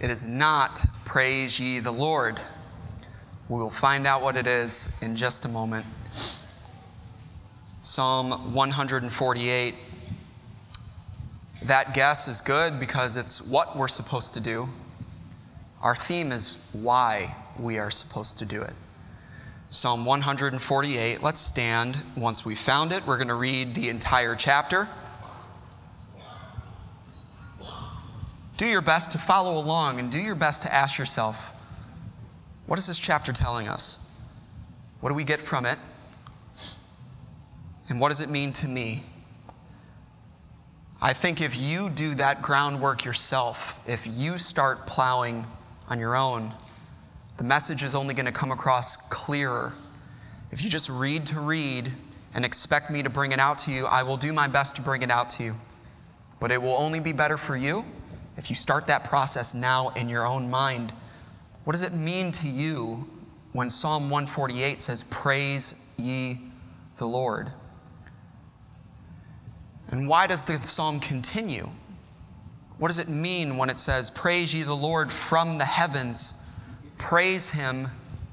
it is not praise ye the Lord. We will find out what it is in just a moment. Psalm 148. That guess is good because it's what we're supposed to do. Our theme is why we are supposed to do it. Psalm 148. Let's stand. Once we found it, we're going to read the entire chapter. Do your best to follow along and do your best to ask yourself what is this chapter telling us? What do we get from it? And what does it mean to me? I think if you do that groundwork yourself, if you start plowing on your own, the message is only going to come across clearer. If you just read to read and expect me to bring it out to you, I will do my best to bring it out to you. But it will only be better for you if you start that process now in your own mind, what does it mean to you when Psalm 148 says, Praise ye the Lord? And why does the psalm continue? What does it mean when it says, Praise ye the Lord from the heavens, praise him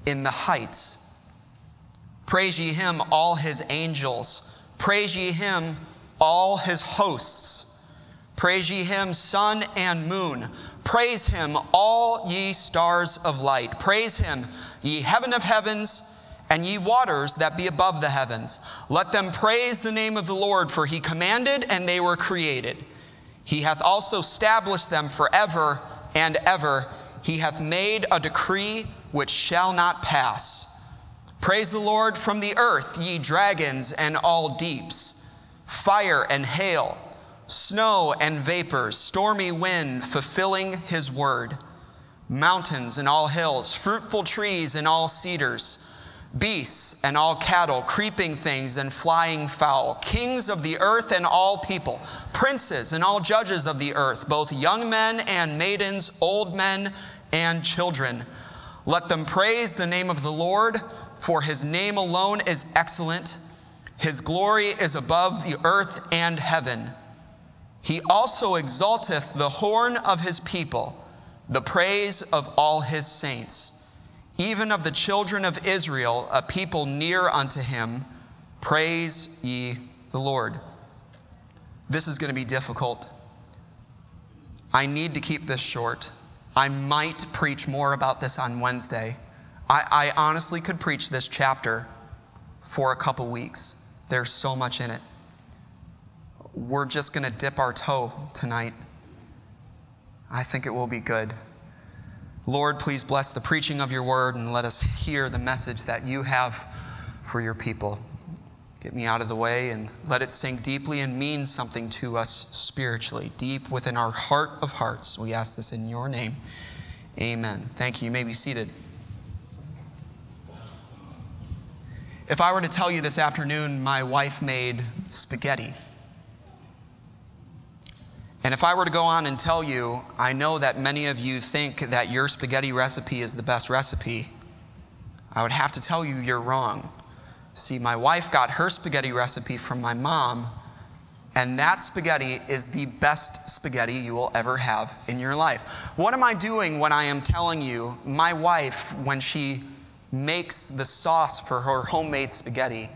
in the heights? Praise ye him, all his angels, praise ye him, all his hosts. Praise ye him, sun and moon. Praise him, all ye stars of light. Praise him, ye heaven of heavens, and ye waters that be above the heavens. Let them praise the name of the Lord, for he commanded, and they were created. He hath also established them forever and ever. He hath made a decree which shall not pass. Praise the Lord from the earth, ye dragons and all deeps, fire and hail snow and vapors, stormy wind fulfilling his word, mountains and all hills, fruitful trees and all cedars, beasts and all cattle, creeping things and flying fowl, kings of the earth and all people, princes and all judges of the earth, both young men and maidens, old men and children. Let them praise the name of the Lord, for his name alone is excellent. His glory is above the earth and heaven. He also exalteth the horn of his people, the praise of all his saints, even of the children of Israel, a people near unto him. Praise ye the Lord. This is going to be difficult. I need to keep this short. I might preach more about this on Wednesday. I, I honestly could preach this chapter for a couple weeks. There's so much in it we're just going to dip our toe tonight. I think it will be good. Lord, please bless the preaching of your word and let us hear the message that you have for your people. Get me out of the way and let it sink deeply and mean something to us spiritually, deep within our heart of hearts. We ask this in your name. Amen. Thank you. You may be seated. If I were to tell you this afternoon, my wife made spaghetti. And if I were to go on and tell you, I know that many of you think that your spaghetti recipe is the best recipe, I would have to tell you you're wrong. See, my wife got her spaghetti recipe from my mom, and that spaghetti is the best spaghetti you will ever have in your life. What am I doing when I am telling you my wife, when she makes the sauce for her homemade spaghetti,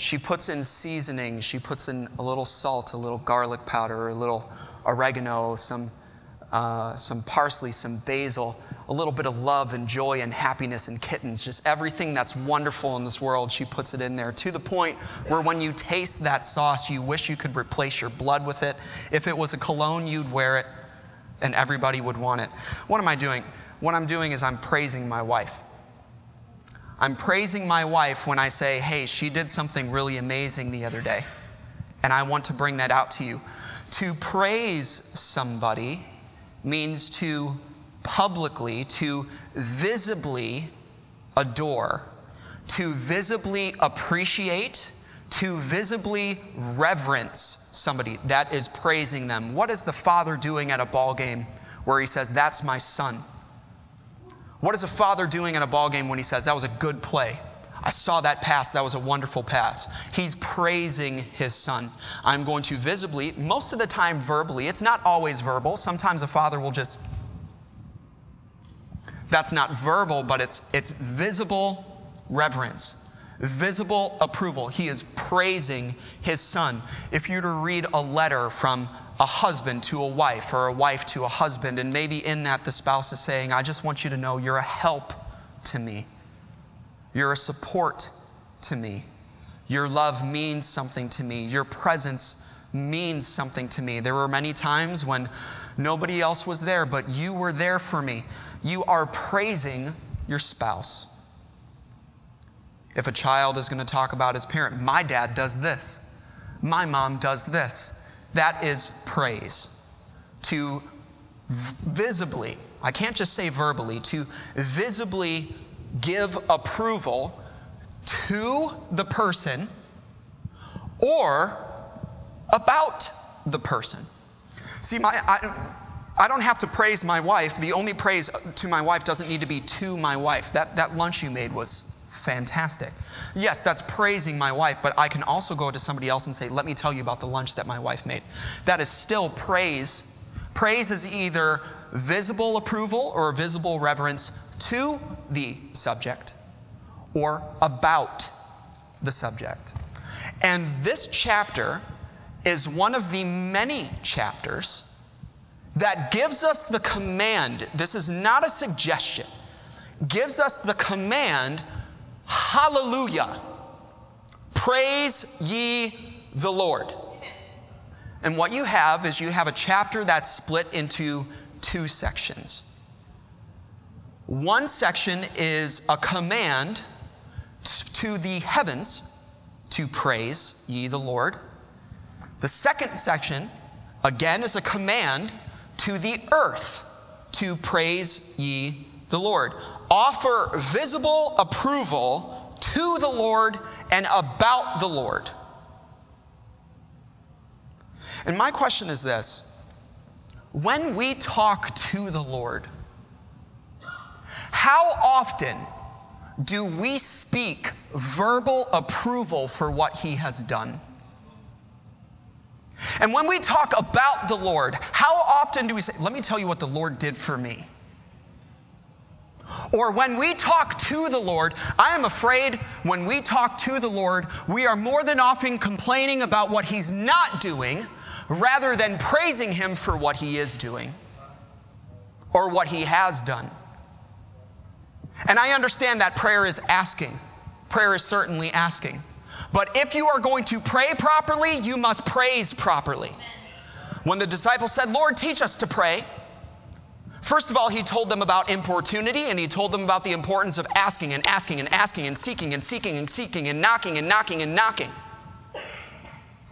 she puts in seasoning. She puts in a little salt, a little garlic powder, a little oregano, some, uh, some parsley, some basil, a little bit of love and joy and happiness and kittens. Just everything that's wonderful in this world, she puts it in there to the point where when you taste that sauce, you wish you could replace your blood with it. If it was a cologne, you'd wear it and everybody would want it. What am I doing? What I'm doing is I'm praising my wife. I'm praising my wife when I say, hey, she did something really amazing the other day. And I want to bring that out to you. To praise somebody means to publicly, to visibly adore, to visibly appreciate, to visibly reverence somebody that is praising them. What is the father doing at a ball game where he says, That's my son? What is a father doing at a ball game when he says, That was a good play? I saw that pass. That was a wonderful pass. He's praising his son. I'm going to visibly, most of the time verbally, it's not always verbal. Sometimes a father will just, that's not verbal, but it's, it's visible reverence, visible approval. He is praising his son. If you were to read a letter from a husband to a wife or a wife to a husband, and maybe in that the spouse is saying, I just want you to know you're a help to me, you're a support to me, your love means something to me, your presence means something to me. There were many times when nobody else was there, but you were there for me. You are praising your spouse. If a child is going to talk about his parent, my dad does this, my mom does this, that is praise. To visibly, I can't just say verbally, to visibly give approval to the person or about the person. See, my, I, I don't have to praise my wife. The only praise to my wife doesn't need to be to my wife. That, that lunch you made was fantastic. Yes, that's praising my wife, but I can also go to somebody else and say, Let me tell you about the lunch that my wife made. That is still praise. Praise is either visible approval or visible reverence to the subject or about the subject. And this chapter is one of the many chapters that gives us the command. This is not a suggestion, gives us the command Hallelujah. Praise ye the Lord. And what you have is you have a chapter that's split into two sections. One section is a command to the heavens to praise ye the Lord. The second section, again, is a command to the earth to praise ye the Lord. Offer visible approval to the Lord and about the Lord. And my question is this when we talk to the Lord, how often do we speak verbal approval for what He has done? And when we talk about the Lord, how often do we say, Let me tell you what the Lord did for me? Or when we talk to the Lord, I am afraid when we talk to the Lord, we are more than often complaining about what He's not doing rather than praising Him for what He is doing or what He has done. And I understand that prayer is asking. Prayer is certainly asking. But if you are going to pray properly, you must praise properly. When the disciples said, Lord, teach us to pray, First of all, he told them about importunity and he told them about the importance of asking and asking and asking and seeking and seeking and seeking and knocking and knocking and knocking.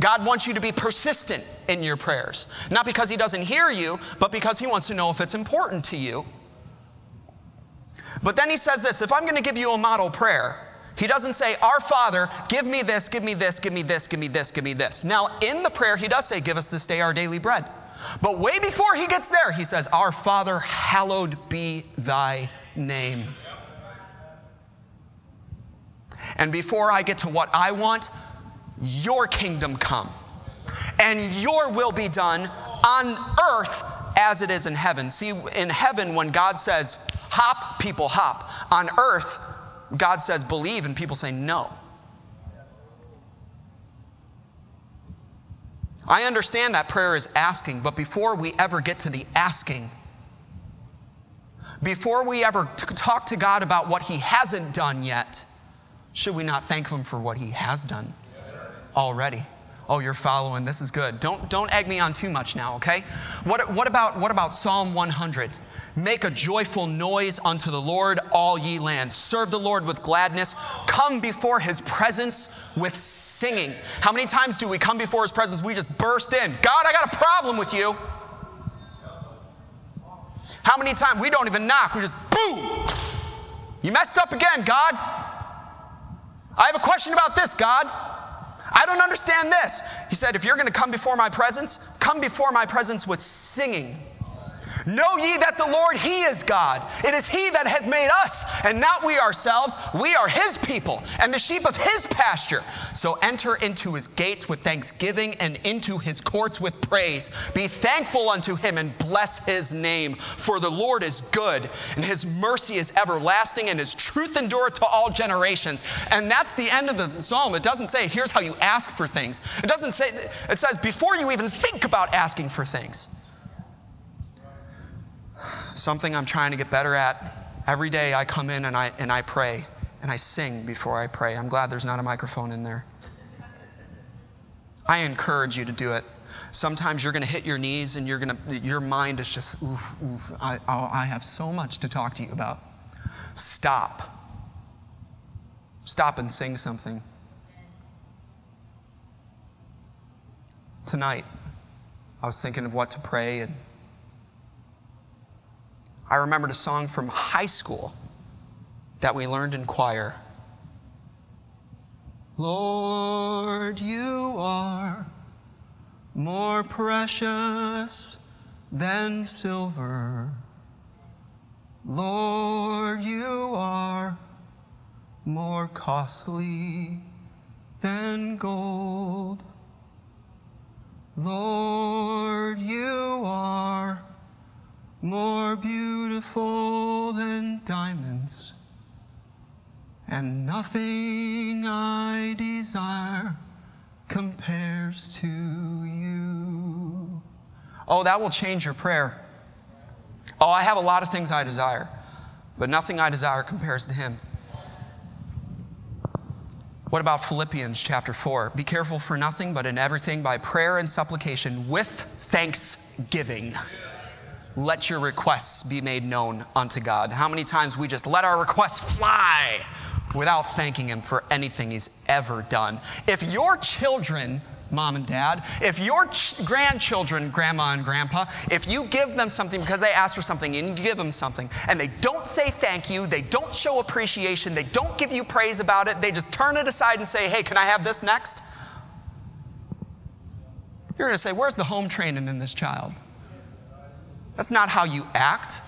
God wants you to be persistent in your prayers, not because he doesn't hear you, but because he wants to know if it's important to you. But then he says this if I'm going to give you a model prayer, he doesn't say, Our Father, give me this, give me this, give me this, give me this, give me this. Now, in the prayer, he does say, Give us this day our daily bread. But way before he gets there, he says, Our Father, hallowed be thy name. And before I get to what I want, your kingdom come and your will be done on earth as it is in heaven. See, in heaven, when God says hop, people hop. On earth, God says believe, and people say no. I understand that prayer is asking, but before we ever get to the asking, before we ever t- talk to God about what He hasn't done yet, should we not thank Him for what He has done already? Oh, you're following. This is good. Don't, don't egg me on too much now, okay? What, what, about, what about Psalm 100? Make a joyful noise unto the Lord, all ye lands. Serve the Lord with gladness. Come before his presence with singing. How many times do we come before his presence? We just burst in. God, I got a problem with you. How many times we don't even knock, we just boom. You messed up again, God. I have a question about this, God. I don't understand this. He said, If you're going to come before my presence, come before my presence with singing. Know ye that the Lord, He is God. It is He that hath made us, and not we ourselves. We are His people, and the sheep of His pasture. So enter into His gates with thanksgiving, and into His courts with praise. Be thankful unto Him, and bless His name. For the Lord is good, and His mercy is everlasting, and His truth endureth to all generations. And that's the end of the psalm. It doesn't say, here's how you ask for things. It doesn't say, it says, before you even think about asking for things something I'm trying to get better at. Every day I come in and I, and I pray and I sing before I pray. I'm glad there's not a microphone in there. I encourage you to do it. Sometimes you're going to hit your knees and you're going to, your mind is just, oof, oof, I, oh, I have so much to talk to you about. Stop. Stop and sing something. Tonight, I was thinking of what to pray and I remembered a song from high school that we learned in choir. Lord, you are more precious than silver. Lord, you are more costly than gold. Lord, you are more beautiful than diamonds, and nothing I desire compares to you. Oh, that will change your prayer. Oh, I have a lot of things I desire, but nothing I desire compares to Him. What about Philippians chapter 4? Be careful for nothing, but in everything by prayer and supplication with thanksgiving let your requests be made known unto God. How many times we just let our requests fly without thanking Him for anything He's ever done? If your children, mom and dad, if your ch- grandchildren, grandma and grandpa, if you give them something because they asked for something and you give them something and they don't say thank you, they don't show appreciation, they don't give you praise about it, they just turn it aside and say, hey, can I have this next? You're going to say, where's the home training in this child? That's not how you act,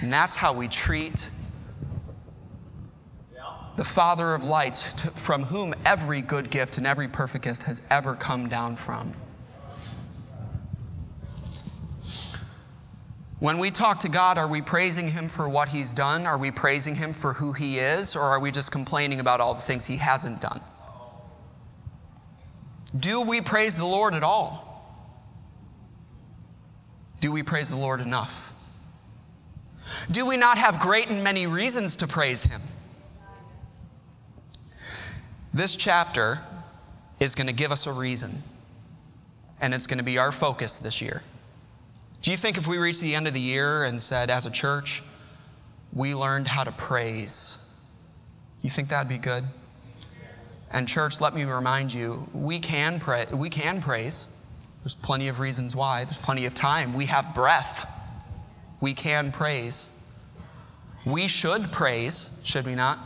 and that's how we treat the Father of lights, to, from whom every good gift and every perfect gift has ever come down from. When we talk to God, are we praising Him for what He's done? Are we praising Him for who He is? Or are we just complaining about all the things He hasn't done? Do we praise the Lord at all? Do we praise the Lord enough? Do we not have great and many reasons to praise Him? This chapter is going to give us a reason, and it's going to be our focus this year. Do you think if we reached the end of the year and said, as a church, we learned how to praise, you think that'd be good? And church, let me remind you, we can pray, we can praise. There's plenty of reasons why. There's plenty of time. We have breath. We can praise. We should praise, should we not?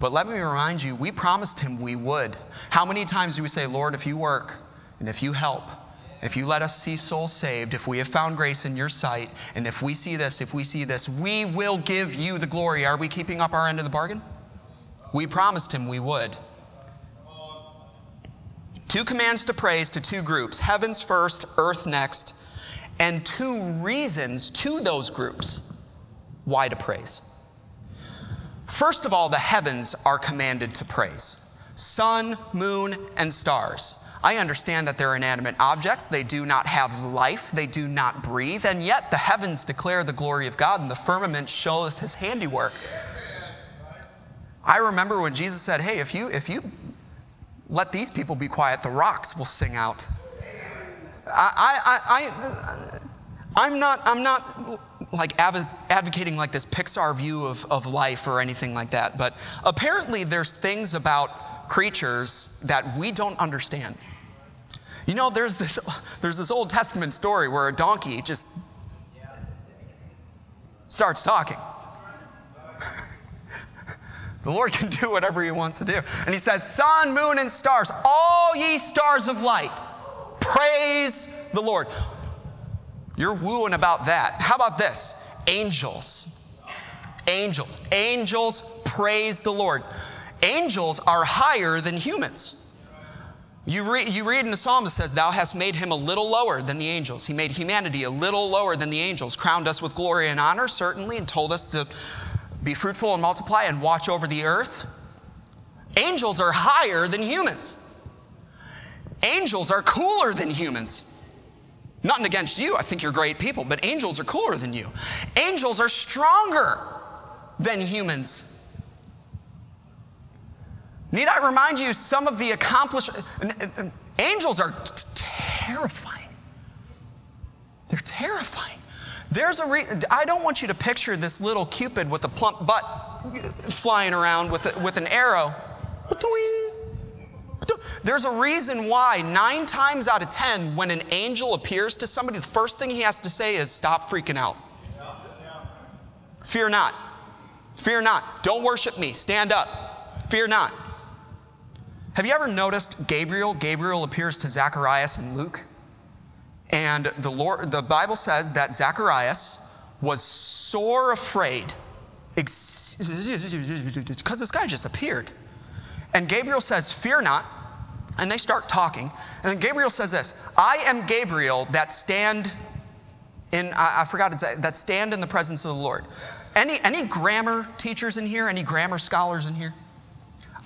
But let me remind you, we promised him we would. How many times do we say, Lord, if you work and if you help, if you let us see souls saved, if we have found grace in your sight, and if we see this, if we see this, we will give you the glory. Are we keeping up our end of the bargain? We promised him we would. Two commands to praise to two groups heavens first, earth next, and two reasons to those groups why to praise. First of all, the heavens are commanded to praise sun, moon, and stars. I understand that they're inanimate objects. They do not have life. They do not breathe. And yet the heavens declare the glory of God, and the firmament showeth his handiwork. I remember when Jesus said, Hey, if you, if you let these people be quiet, the rocks will sing out. I, I, I, I, am not, I'm not like advocating like this Pixar view of, of life or anything like that, but apparently there's things about creatures that we don't understand. You know, there's this, there's this Old Testament story where a donkey just starts talking. The Lord can do whatever He wants to do. And He says, Sun, moon, and stars, all ye stars of light, praise the Lord. You're wooing about that. How about this? Angels. Angels. Angels praise the Lord. Angels are higher than humans. You, re- you read in the psalm that says, Thou hast made him a little lower than the angels. He made humanity a little lower than the angels, crowned us with glory and honor, certainly, and told us to be fruitful and multiply and watch over the earth. Angels are higher than humans. Angels are cooler than humans. Nothing against you, I think you're great people, but angels are cooler than you. Angels are stronger than humans. Need I remind you some of the accomplishments? Angels are t- terrifying. They're terrifying. There's a re- I don't want you to picture this little Cupid with a plump butt flying around with, a, with an arrow. There's a reason why nine times out of ten, when an angel appears to somebody, the first thing he has to say is, Stop freaking out. Fear not. Fear not. Don't worship me. Stand up. Fear not. Have you ever noticed Gabriel? Gabriel appears to Zacharias and Luke. And the, Lord, the Bible says that Zacharias was sore afraid because this guy just appeared. And Gabriel says, Fear not. And they start talking. And then Gabriel says this I am Gabriel that stand in, I, I forgot, that stand in the presence of the Lord. Any, any grammar teachers in here? Any grammar scholars in here?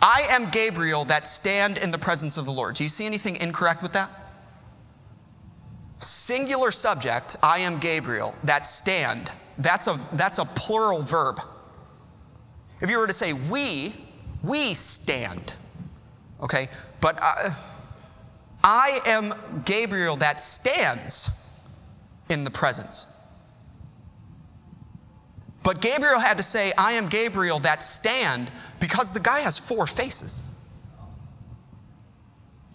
I am Gabriel that stand in the presence of the Lord. Do you see anything incorrect with that? Singular subject, I am Gabriel, that stand. That's a, that's a plural verb. If you were to say we, we stand. Okay? But I, I am Gabriel that stands in the presence. But Gabriel had to say, I am Gabriel that stand, because the guy has four faces.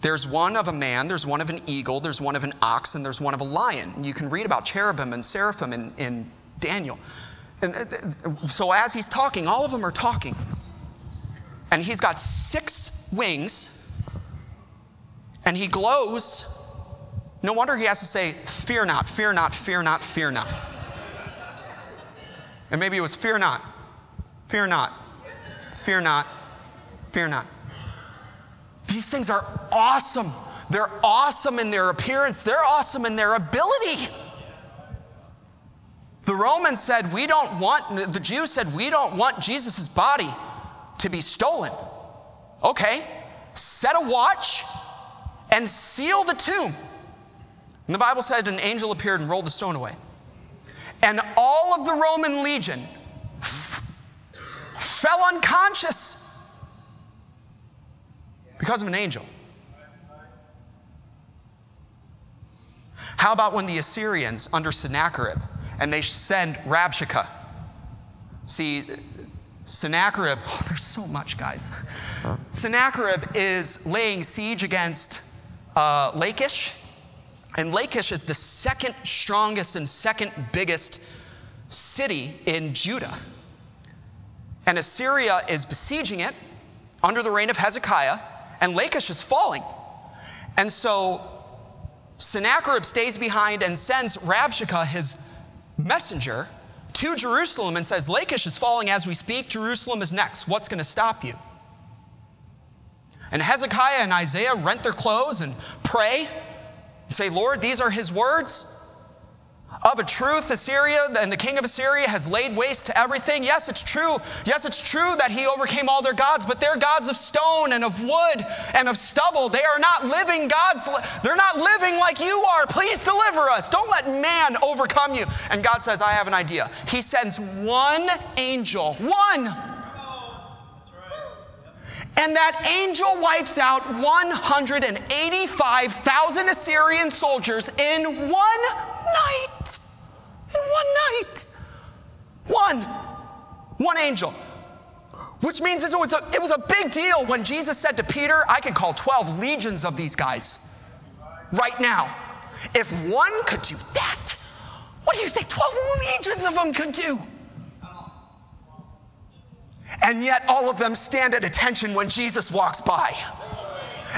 There's one of a man, there's one of an eagle, there's one of an ox, and there's one of a lion. You can read about cherubim and seraphim in, in Daniel. And uh, so as he's talking, all of them are talking. And he's got six wings, and he glows. No wonder he has to say, Fear not, fear not, fear not, fear not. And maybe it was fear not, fear not, fear not, fear not. These things are awesome. They're awesome in their appearance, they're awesome in their ability. The Romans said, We don't want, the Jews said, We don't want Jesus' body to be stolen. Okay, set a watch and seal the tomb. And the Bible said an angel appeared and rolled the stone away. And all of the Roman legion f- fell unconscious because of an angel. How about when the Assyrians under Sennacherib and they send Rabshakeh? See, Sennacherib, oh, there's so much, guys. Sennacherib is laying siege against uh, Lachish, and Lachish is the second strongest and second biggest city in Judah. And Assyria is besieging it under the reign of Hezekiah, and Lachish is falling. And so Sennacherib stays behind and sends Rabshakeh, his messenger, to Jerusalem and says, Lachish is falling as we speak. Jerusalem is next. What's going to stop you? And Hezekiah and Isaiah rent their clothes and pray and say, Lord, these are his words. Of a truth, Assyria and the king of Assyria has laid waste to everything. Yes, it's true. Yes, it's true that he overcame all their gods, but they're gods of stone and of wood and of stubble. They are not living gods. They're not living like you are. Please deliver us. Don't let man overcome you. And God says, I have an idea. He sends one angel, one and that angel wipes out 185,000 Assyrian soldiers in one night. In one night. One. One angel. Which means it was, a, it was a big deal when Jesus said to Peter, I could call 12 legions of these guys right now. If one could do that, what do you think 12 legions of them could do? And yet all of them stand at attention when Jesus walks by.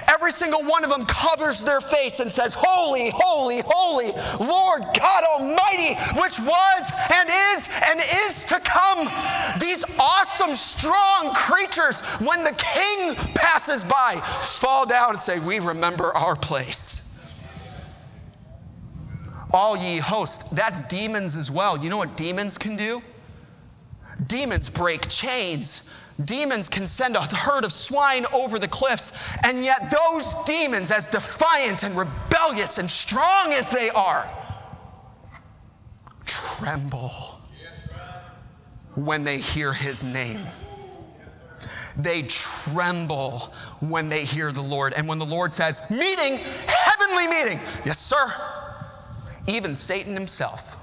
Every single one of them covers their face and says, Holy, holy, holy, Lord God Almighty, which was and is and is to come. These awesome, strong creatures, when the king passes by, fall down and say, We remember our place. All ye hosts, that's demons as well. You know what demons can do? Demons break chains. Demons can send a herd of swine over the cliffs, and yet those demons, as defiant and rebellious and strong as they are, tremble when they hear his name. They tremble when they hear the Lord. And when the Lord says, meeting, heavenly meeting, yes, sir, even Satan himself,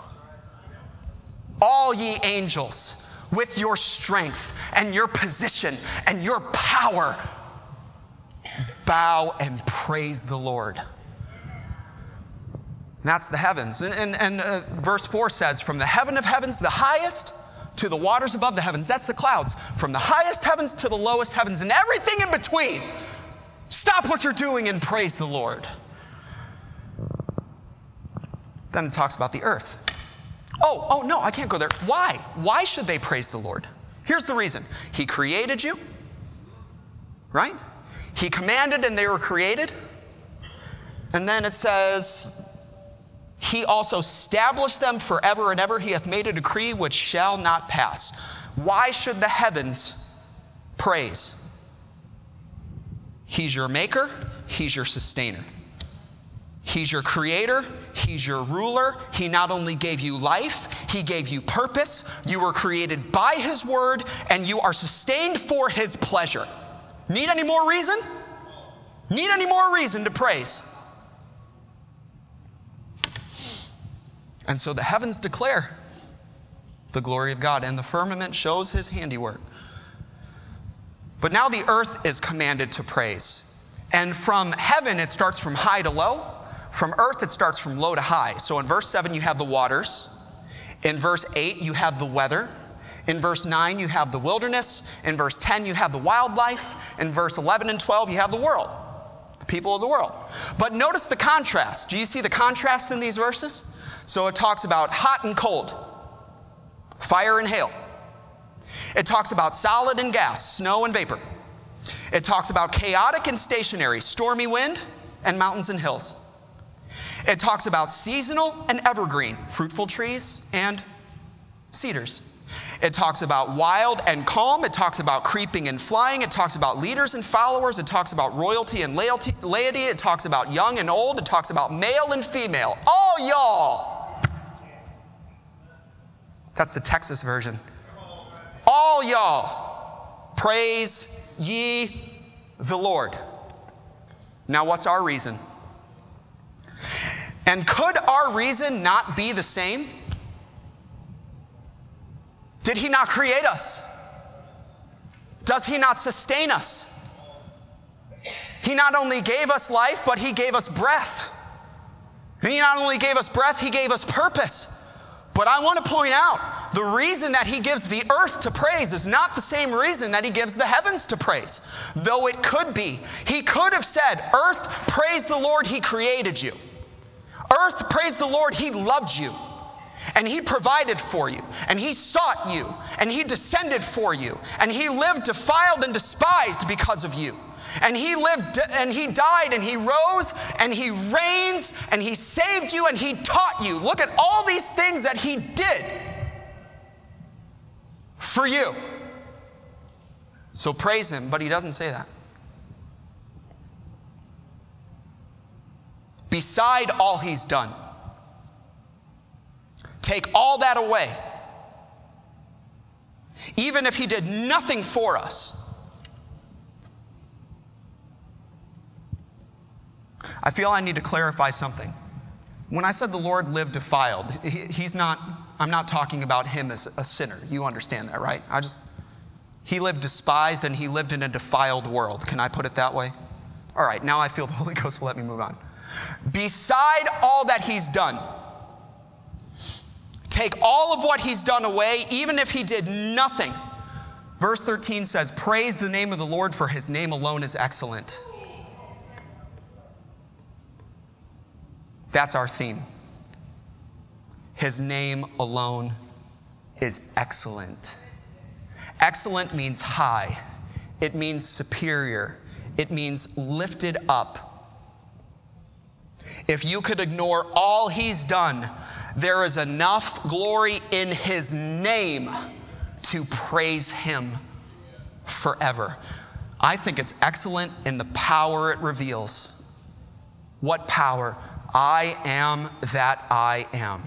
all ye angels, with your strength and your position and your power, bow and praise the Lord. And that's the heavens. And, and, and uh, verse 4 says, From the heaven of heavens, the highest, to the waters above the heavens, that's the clouds. From the highest heavens to the lowest heavens, and everything in between. Stop what you're doing and praise the Lord. Then it talks about the earth. Oh, oh, no, I can't go there. Why? Why should they praise the Lord? Here's the reason He created you, right? He commanded and they were created. And then it says, He also established them forever and ever. He hath made a decree which shall not pass. Why should the heavens praise? He's your maker, He's your sustainer. He's your creator, He's your ruler. He not only gave you life, He gave you purpose. You were created by His word, and you are sustained for His pleasure. Need any more reason? Need any more reason to praise? And so the heavens declare the glory of God, and the firmament shows His handiwork. But now the earth is commanded to praise. And from heaven, it starts from high to low. From earth, it starts from low to high. So in verse 7, you have the waters. In verse 8, you have the weather. In verse 9, you have the wilderness. In verse 10, you have the wildlife. In verse 11 and 12, you have the world, the people of the world. But notice the contrast. Do you see the contrast in these verses? So it talks about hot and cold, fire and hail. It talks about solid and gas, snow and vapor. It talks about chaotic and stationary, stormy wind, and mountains and hills. It talks about seasonal and evergreen, fruitful trees and cedars. It talks about wild and calm. It talks about creeping and flying. It talks about leaders and followers. It talks about royalty and laity. It talks about young and old. It talks about male and female. All y'all. That's the Texas version. All y'all. Praise ye the Lord. Now, what's our reason? And could our reason not be the same? Did He not create us? Does He not sustain us? He not only gave us life, but He gave us breath. And He not only gave us breath, He gave us purpose. But I want to point out the reason that He gives the earth to praise is not the same reason that He gives the heavens to praise, though it could be. He could have said, Earth, praise the Lord, He created you. Earth, praise the Lord, He loved you. And He provided for you. And He sought you. And He descended for you. And He lived defiled and despised because of you. And He lived and He died and He rose and He reigns and He saved you and He taught you. Look at all these things that He did for you. So praise Him, but He doesn't say that. Beside all he's done. Take all that away. Even if he did nothing for us. I feel I need to clarify something. When I said the Lord lived defiled, he's not, I'm not talking about him as a sinner. You understand that, right? I just, he lived despised and he lived in a defiled world. Can I put it that way? All right, now I feel the Holy Ghost will let me move on. Beside all that he's done, take all of what he's done away, even if he did nothing, Verse 13 says, Praise the name of the Lord, for his name alone is excellent. That's our theme. His name alone is excellent. Excellent means high, it means superior, it means lifted up. If you could ignore all he's done, there is enough glory in his name to praise him forever. I think it's excellent in the power it reveals. What power? I am that I am.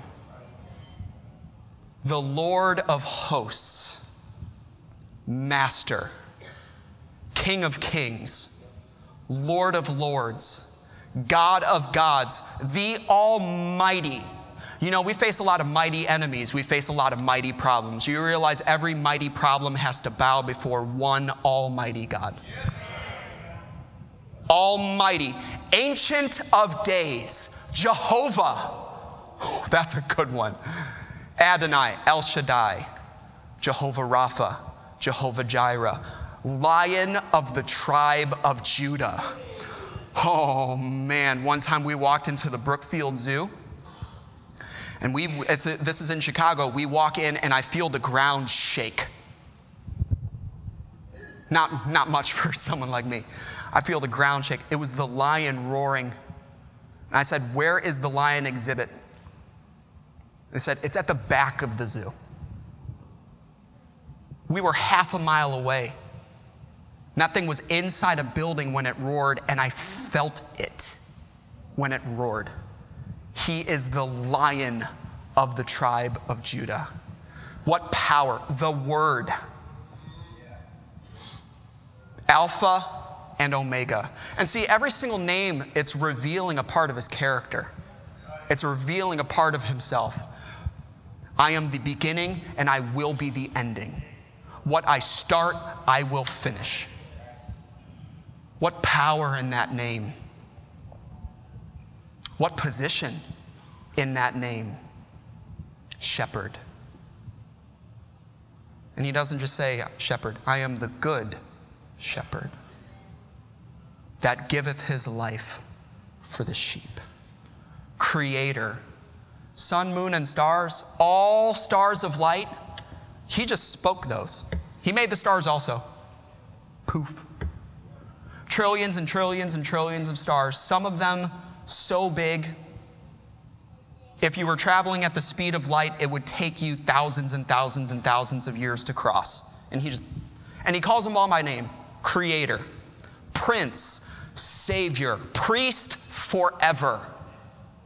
The Lord of hosts, Master, King of kings, Lord of lords, God of gods, the Almighty. You know, we face a lot of mighty enemies. We face a lot of mighty problems. You realize every mighty problem has to bow before one Almighty God. Almighty, Ancient of Days, Jehovah. that's a good one. Adonai, El Shaddai, Jehovah Rapha, Jehovah Jireh, Lion of the tribe of Judah. Oh man, one time we walked into the Brookfield Zoo. And we, a, this is in Chicago, we walk in and I feel the ground shake. Not, not much for someone like me. I feel the ground shake. It was the lion roaring. And I said, Where is the lion exhibit? They said, It's at the back of the zoo. We were half a mile away. That thing was inside a building when it roared, and I felt it when it roared. He is the lion of the tribe of Judah. What power? The word. Alpha and Omega. And see, every single name, it's revealing a part of his character, it's revealing a part of himself. I am the beginning and I will be the ending. What I start, I will finish. What power in that name? What position in that name? Shepherd. And he doesn't just say, Shepherd, I am the good shepherd that giveth his life for the sheep. Creator, sun, moon, and stars, all stars of light, he just spoke those. He made the stars also. Poof. Trillions and trillions and trillions of stars, some of them so big. If you were traveling at the speed of light, it would take you thousands and thousands and thousands of years to cross. And he just and he calls them all by name creator, prince, savior, priest forever.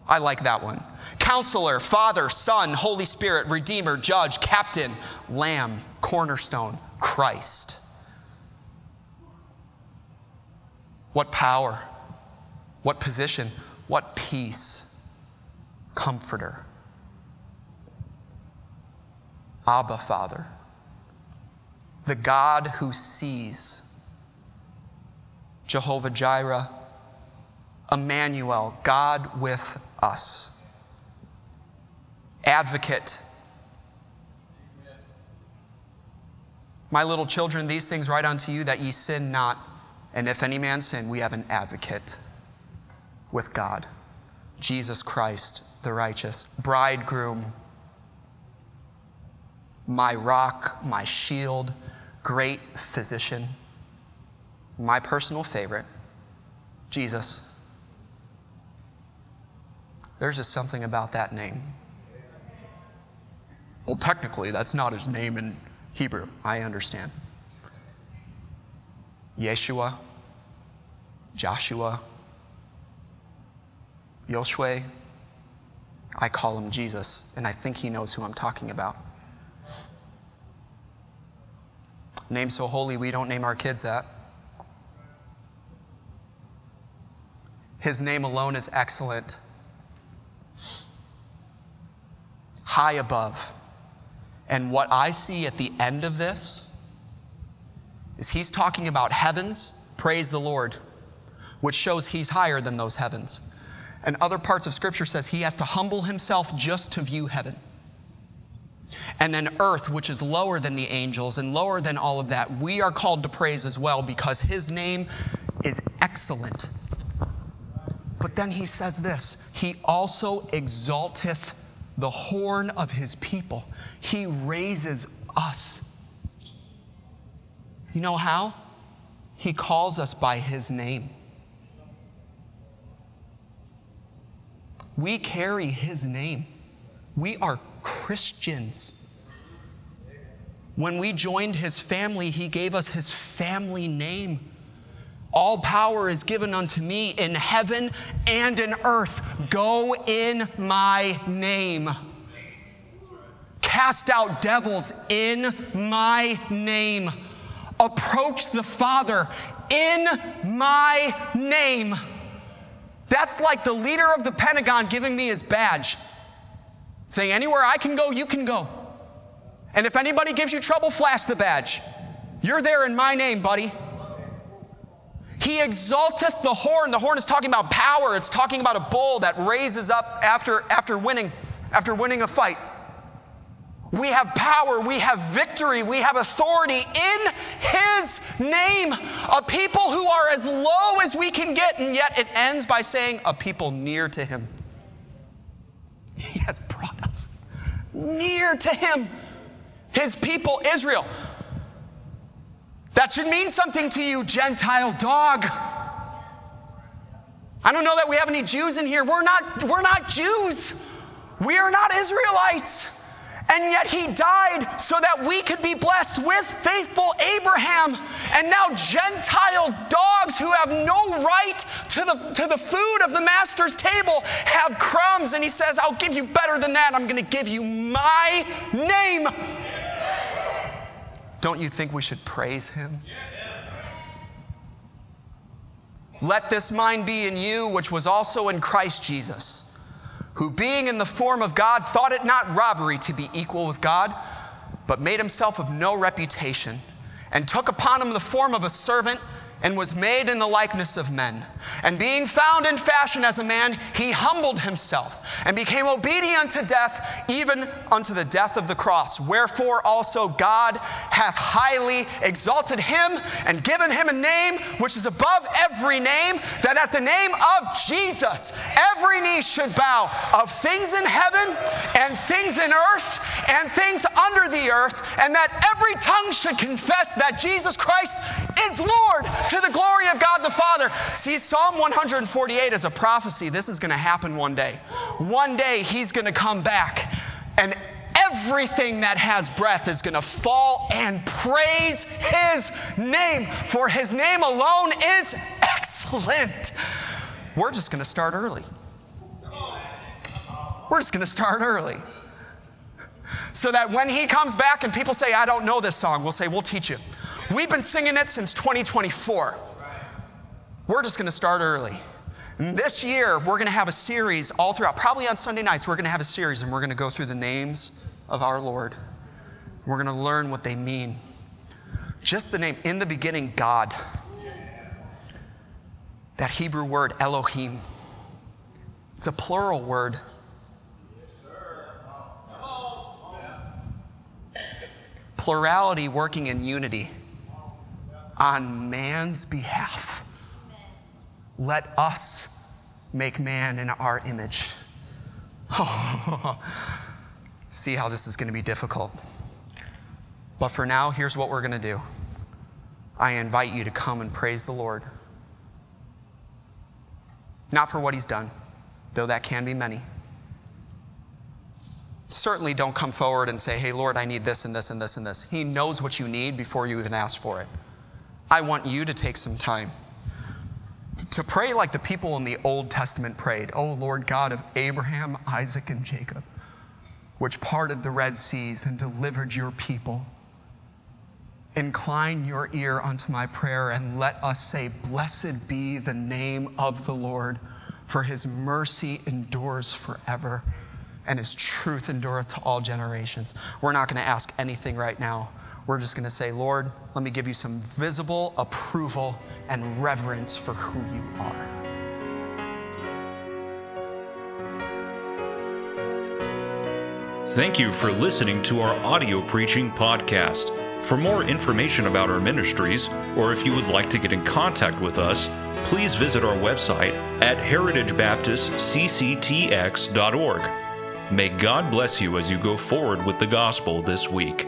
I like that one. Counselor, Father, Son, Holy Spirit, Redeemer, Judge, Captain, Lamb, Cornerstone, Christ. What power, what position, what peace, comforter. Abba, Father, the God who sees Jehovah Jireh, Emmanuel, God with us. Advocate. My little children, these things write unto you that ye sin not. And if any man sin, we have an advocate with God, Jesus Christ, the righteous, bridegroom, my rock, my shield, great physician my personal favorite, Jesus. There's just something about that name. Well, technically, that's not his name in Hebrew. I understand. Yeshua, Joshua, Yoshua. I call him Jesus, and I think he knows who I'm talking about. Name so holy, we don't name our kids that. His name alone is excellent. High above. And what I see at the end of this is he's talking about heavens, praise the Lord, which shows he's higher than those heavens. And other parts of scripture says he has to humble himself just to view heaven. And then earth, which is lower than the angels and lower than all of that, we are called to praise as well because his name is excellent. But then he says this He also exalteth the horn of his people, he raises us. You know how? He calls us by his name. We carry his name. We are Christians. When we joined his family, he gave us his family name. All power is given unto me in heaven and in earth. Go in my name. Cast out devils in my name. Approach the Father in my name. That's like the leader of the Pentagon giving me his badge, saying, Anywhere I can go, you can go. And if anybody gives you trouble, flash the badge. You're there in my name, buddy. He exalteth the horn. The horn is talking about power. It's talking about a bull that raises up after, after winning, after winning a fight. We have power, we have victory, we have authority in His name. A people who are as low as we can get, and yet it ends by saying, a people near to Him. He has brought us near to Him. His people, Israel. That should mean something to you, Gentile dog. I don't know that we have any Jews in here. We're not, we're not Jews. We are not Israelites. And yet he died so that we could be blessed with faithful Abraham. And now Gentile dogs who have no right to the, to the food of the master's table have crumbs. And he says, I'll give you better than that. I'm going to give you my name. Don't you think we should praise him? Let this mind be in you, which was also in Christ Jesus, who being in the form of God thought it not robbery to be equal with God, but made himself of no reputation, and took upon him the form of a servant and was made in the likeness of men. And being found in fashion as a man, he humbled himself and became obedient to death, even unto the death of the cross. Wherefore also God hath highly exalted him and given him a name which is above every name, that at the name of Jesus every knee should bow of things in heaven and things in earth and things under the earth, and that every tongue should confess that Jesus Christ is Lord to the glory of God the Father. See, Psalm 148 is a prophecy. This is going to happen one day. One day he's going to come back and everything that has breath is going to fall and praise his name, for his name alone is excellent. We're just going to start early. We're just going to start early. So that when he comes back and people say, I don't know this song, we'll say, We'll teach you. We've been singing it since 2024. We're just going to start early. And this year, we're going to have a series all throughout, probably on Sunday nights, we're going to have a series and we're going to go through the names of our Lord. We're going to learn what they mean. Just the name, in the beginning, God. That Hebrew word, Elohim. It's a plural word. Plurality working in unity on man's behalf. Let us make man in our image. See how this is going to be difficult. But for now, here's what we're going to do I invite you to come and praise the Lord. Not for what he's done, though that can be many. Certainly don't come forward and say, Hey, Lord, I need this and this and this and this. He knows what you need before you even ask for it. I want you to take some time to pray like the people in the Old Testament prayed, Oh Lord God of Abraham, Isaac, and Jacob, which parted the Red Seas and delivered your people. Incline your ear unto my prayer and let us say, Blessed be the name of the Lord, for his mercy endures forever and his truth endureth to all generations. We're not going to ask anything right now. We're just going to say, Lord, let me give you some visible approval and reverence for who you are. Thank you for listening to our audio preaching podcast. For more information about our ministries, or if you would like to get in contact with us, please visit our website at heritagebaptistcctx.org. May God bless you as you go forward with the gospel this week.